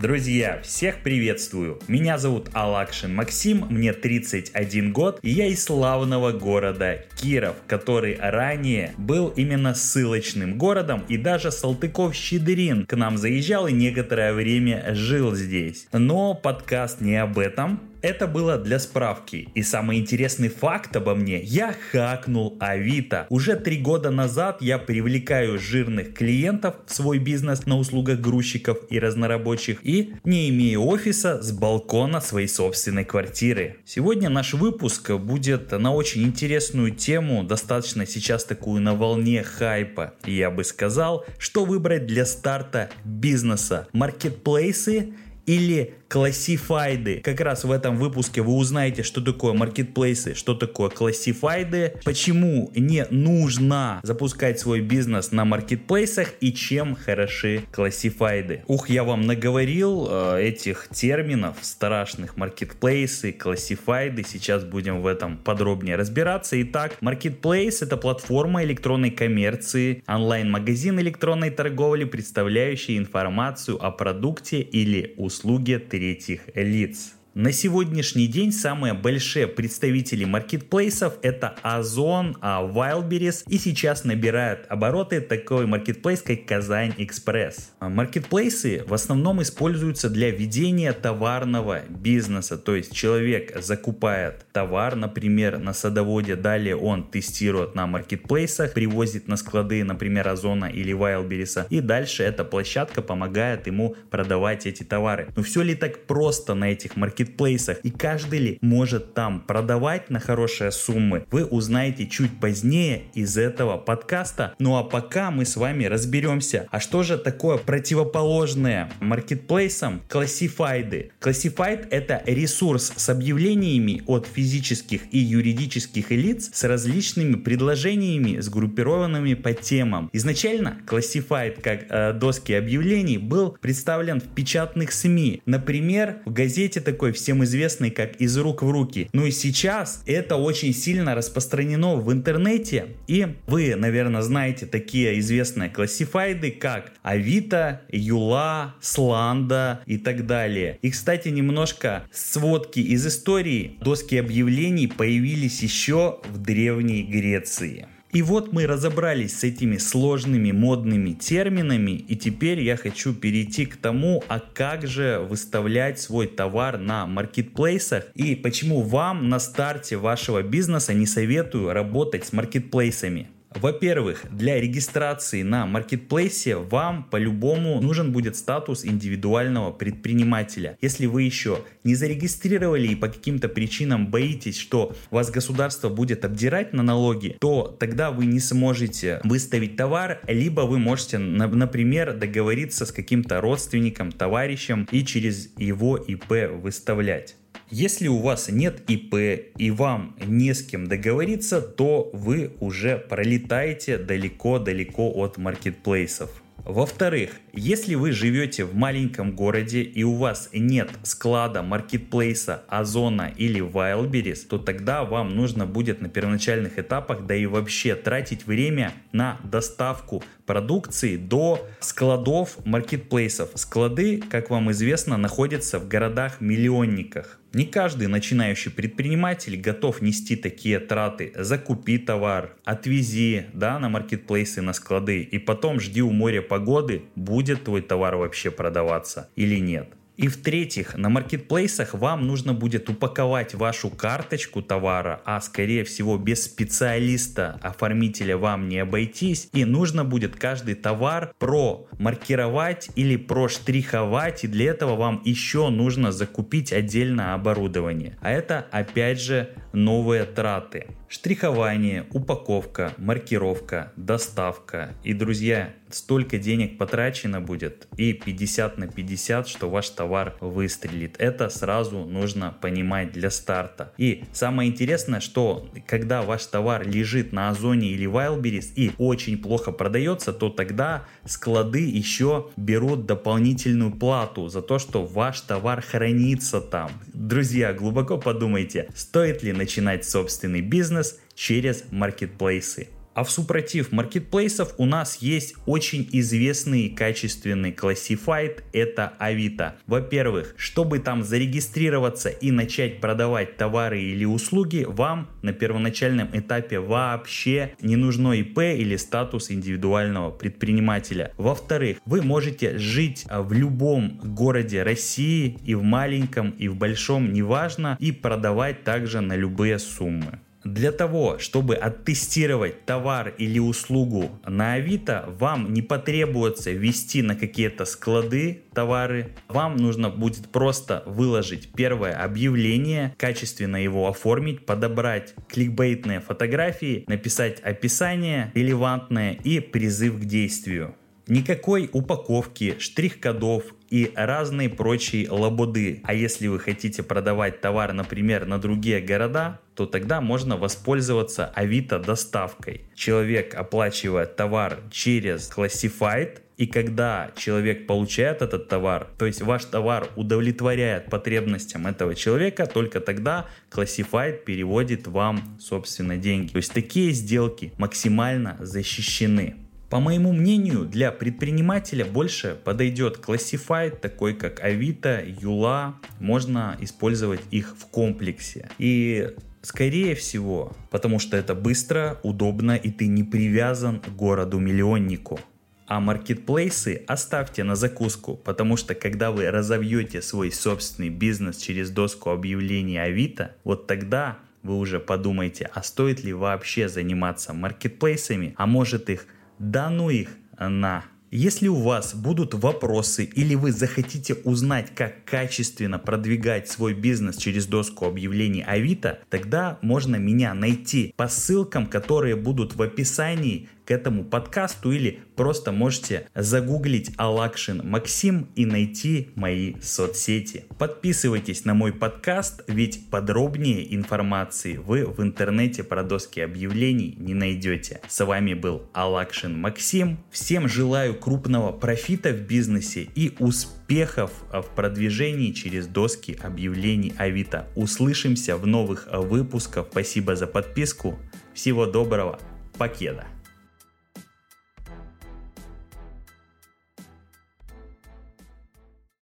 Друзья, всех приветствую! Меня зовут Алакшин Максим, мне 31 год, и я из славного города Киров, который ранее был именно ссылочным городом, и даже Салтыков-Щедрин к нам заезжал и некоторое время жил здесь. Но подкаст не об этом, это было для справки. И самый интересный факт обо мне. Я хакнул Авито. Уже три года назад я привлекаю жирных клиентов в свой бизнес на услугах грузчиков и разнорабочих и не имею офиса с балкона своей собственной квартиры. Сегодня наш выпуск будет на очень интересную тему, достаточно сейчас такую на волне хайпа. Я бы сказал, что выбрать для старта бизнеса. Маркетплейсы или классифайды. Как раз в этом выпуске вы узнаете, что такое маркетплейсы, что такое классифайды, почему не нужно запускать свой бизнес на маркетплейсах и чем хороши классифайды. Ух, я вам наговорил э, этих терминов страшных. Маркетплейсы, классифайды. Сейчас будем в этом подробнее разбираться. Итак, маркетплейс это платформа электронной коммерции, онлайн-магазин электронной торговли, представляющий информацию о продукте или услуге третьих лиц. На сегодняшний день самые большие представители маркетплейсов это Озон, а Wildberries и сейчас набирают обороты такой маркетплейс как Казань Экспресс. А маркетплейсы в основном используются для ведения товарного бизнеса, то есть человек закупает товар, например, на садоводе, далее он тестирует на маркетплейсах, привозит на склады, например, Озона или Wildberries, и дальше эта площадка помогает ему продавать эти товары. Но все ли так просто на этих маркетплейсах? Маркетплейсах и каждый ли может там продавать на хорошие суммы, вы узнаете чуть позднее из этого подкаста. Ну а пока мы с вами разберемся, а что же такое противоположное маркетплейсам классифайды. Classified это ресурс с объявлениями от физических и юридических лиц с различными предложениями, сгруппированными по темам. Изначально Classified как э, доски объявлений был представлен в печатных СМИ. Например, в газете такой такой всем известный как «Из рук в руки». Ну и сейчас это очень сильно распространено в интернете. И вы, наверное, знаете такие известные классифайды, как Авито, Юла, Сланда и так далее. И, кстати, немножко сводки из истории. Доски объявлений появились еще в Древней Греции. И вот мы разобрались с этими сложными модными терминами, и теперь я хочу перейти к тому, а как же выставлять свой товар на маркетплейсах и почему вам на старте вашего бизнеса не советую работать с маркетплейсами. Во-первых, для регистрации на маркетплейсе вам по-любому нужен будет статус индивидуального предпринимателя. Если вы еще не зарегистрировали и по каким-то причинам боитесь, что вас государство будет обдирать на налоги, то тогда вы не сможете выставить товар, либо вы можете, например, договориться с каким-то родственником, товарищем и через его ИП выставлять. Если у вас нет ИП и вам не с кем договориться, то вы уже пролетаете далеко-далеко от маркетплейсов. Во-вторых, если вы живете в маленьком городе и у вас нет склада, маркетплейса, Озона или Wildberries, то тогда вам нужно будет на первоначальных этапах, да и вообще тратить время на доставку продукции до складов маркетплейсов. Склады, как вам известно, находятся в городах-миллионниках. Не каждый начинающий предприниматель готов нести такие траты. Закупи товар, отвези да, на маркетплейсы, на склады и потом жди у моря погоды, будет твой товар вообще продаваться или нет. И в-третьих, на маркетплейсах вам нужно будет упаковать вашу карточку товара, а скорее всего без специалиста, оформителя вам не обойтись. И нужно будет каждый товар промаркировать или проштриховать. И для этого вам еще нужно закупить отдельно оборудование. А это опять же новые траты. Штрихование, упаковка, маркировка, доставка. И, друзья, столько денег потрачено будет и 50 на 50, что ваш товар выстрелит. Это сразу нужно понимать для старта. И самое интересное, что когда ваш товар лежит на Озоне или Wildberries и очень плохо продается, то тогда склады еще берут дополнительную плату за то, что ваш товар хранится там. Друзья, глубоко подумайте, стоит ли начинать собственный бизнес через маркетплейсы. А в супротив маркетплейсов у нас есть очень известный и качественный классифайт, это Авито. Во-первых, чтобы там зарегистрироваться и начать продавать товары или услуги, вам на первоначальном этапе вообще не нужно ИП или статус индивидуального предпринимателя. Во-вторых, вы можете жить в любом городе России и в маленьком, и в большом, неважно, и продавать также на любые суммы. Для того, чтобы оттестировать товар или услугу на Авито, вам не потребуется вести на какие-то склады товары. Вам нужно будет просто выложить первое объявление, качественно его оформить, подобрать кликбейтные фотографии, написать описание релевантное и призыв к действию. Никакой упаковки, штрих-кодов и разные прочие лабуды. А если вы хотите продавать товар, например, на другие города, то тогда можно воспользоваться Авито доставкой. Человек оплачивает товар через Classified, и когда человек получает этот товар, то есть ваш товар удовлетворяет потребностям этого человека, только тогда Classified переводит вам, собственно, деньги. То есть такие сделки максимально защищены. По моему мнению, для предпринимателя больше подойдет Classified, такой как Авито, Юла. Можно использовать их в комплексе. И Скорее всего, потому что это быстро, удобно и ты не привязан к городу-миллионнику. А маркетплейсы оставьте на закуску, потому что когда вы разовьете свой собственный бизнес через доску объявлений Авито, вот тогда вы уже подумаете, а стоит ли вообще заниматься маркетплейсами, а может их да ну их на. Если у вас будут вопросы или вы захотите узнать, как качественно продвигать свой бизнес через доску объявлений Авито, тогда можно меня найти по ссылкам, которые будут в описании этому подкасту или просто можете загуглить Алакшин Максим и найти мои соцсети. Подписывайтесь на мой подкаст, ведь подробнее информации вы в интернете про доски объявлений не найдете. С вами был Алакшин Максим. Всем желаю крупного профита в бизнесе и успехов в продвижении через доски объявлений Авито. Услышимся в новых выпусках. Спасибо за подписку. Всего доброго. Покеда.